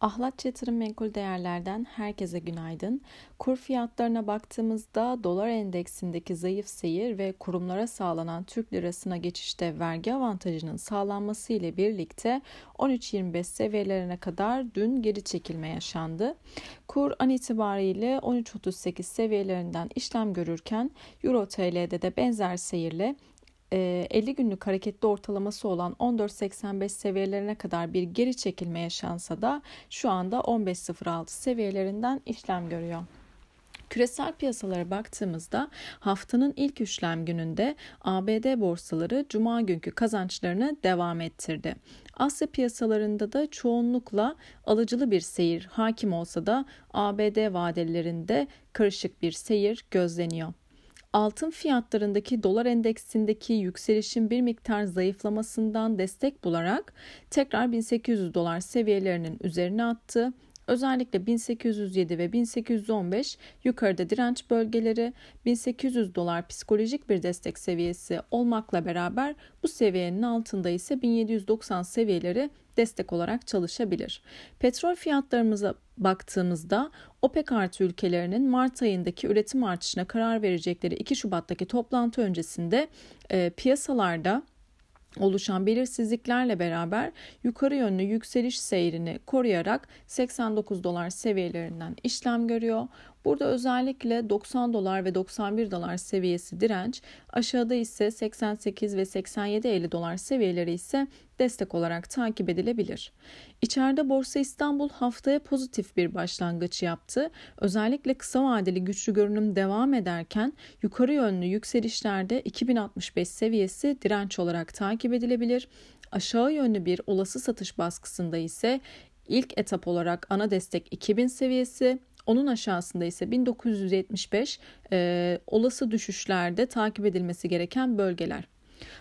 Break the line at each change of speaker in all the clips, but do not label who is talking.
Ahlatçı Yatırım Menkul Değerler'den herkese günaydın. Kur fiyatlarına baktığımızda dolar endeksindeki zayıf seyir ve kurumlara sağlanan Türk lirasına geçişte vergi avantajının sağlanması ile birlikte 13.25 seviyelerine kadar dün geri çekilme yaşandı. Kur an itibariyle 13.38 seviyelerinden işlem görürken Euro TL'de de benzer seyirle 50 günlük hareketli ortalaması olan 14.85 seviyelerine kadar bir geri çekilme yaşansa da şu anda 15.06 seviyelerinden işlem görüyor. Küresel piyasalara baktığımızda haftanın ilk işlem gününde ABD borsaları cuma günkü kazançlarını devam ettirdi. Asya piyasalarında da çoğunlukla alıcılı bir seyir hakim olsa da ABD vadelerinde karışık bir seyir gözleniyor altın fiyatlarındaki dolar endeksindeki yükselişin bir miktar zayıflamasından destek bularak tekrar 1800 dolar seviyelerinin üzerine attı. Özellikle 1807 ve 1815 yukarıda direnç bölgeleri, 1800 dolar psikolojik bir destek seviyesi olmakla beraber bu seviyenin altında ise 1790 seviyeleri destek olarak çalışabilir. Petrol fiyatlarımıza baktığımızda OPEC artı ülkelerinin Mart ayındaki üretim artışına karar verecekleri 2 Şubat'taki toplantı öncesinde e, piyasalarda oluşan belirsizliklerle beraber yukarı yönlü yükseliş seyrini koruyarak 89 dolar seviyelerinden işlem görüyor. Burada özellikle 90 dolar ve 91 dolar seviyesi direnç, aşağıda ise 88 ve 87-50 dolar seviyeleri ise destek olarak takip edilebilir. İçeride Borsa İstanbul haftaya pozitif bir başlangıç yaptı. Özellikle kısa vadeli güçlü görünüm devam ederken yukarı yönlü yükselişlerde 2065 seviyesi direnç olarak takip edilebilir. Aşağı yönlü bir olası satış baskısında ise ilk etap olarak ana destek 2000 seviyesi, onun aşağısında ise 1975 e, olası düşüşlerde takip edilmesi gereken bölgeler.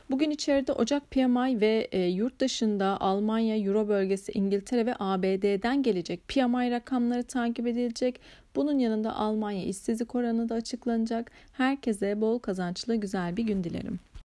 Bugün içeride Ocak PMI ve e, yurt dışında Almanya, Euro bölgesi, İngiltere ve ABD'den gelecek PMI rakamları takip edilecek. Bunun yanında Almanya işsizlik oranı da açıklanacak. Herkese bol kazançlı güzel bir gün dilerim.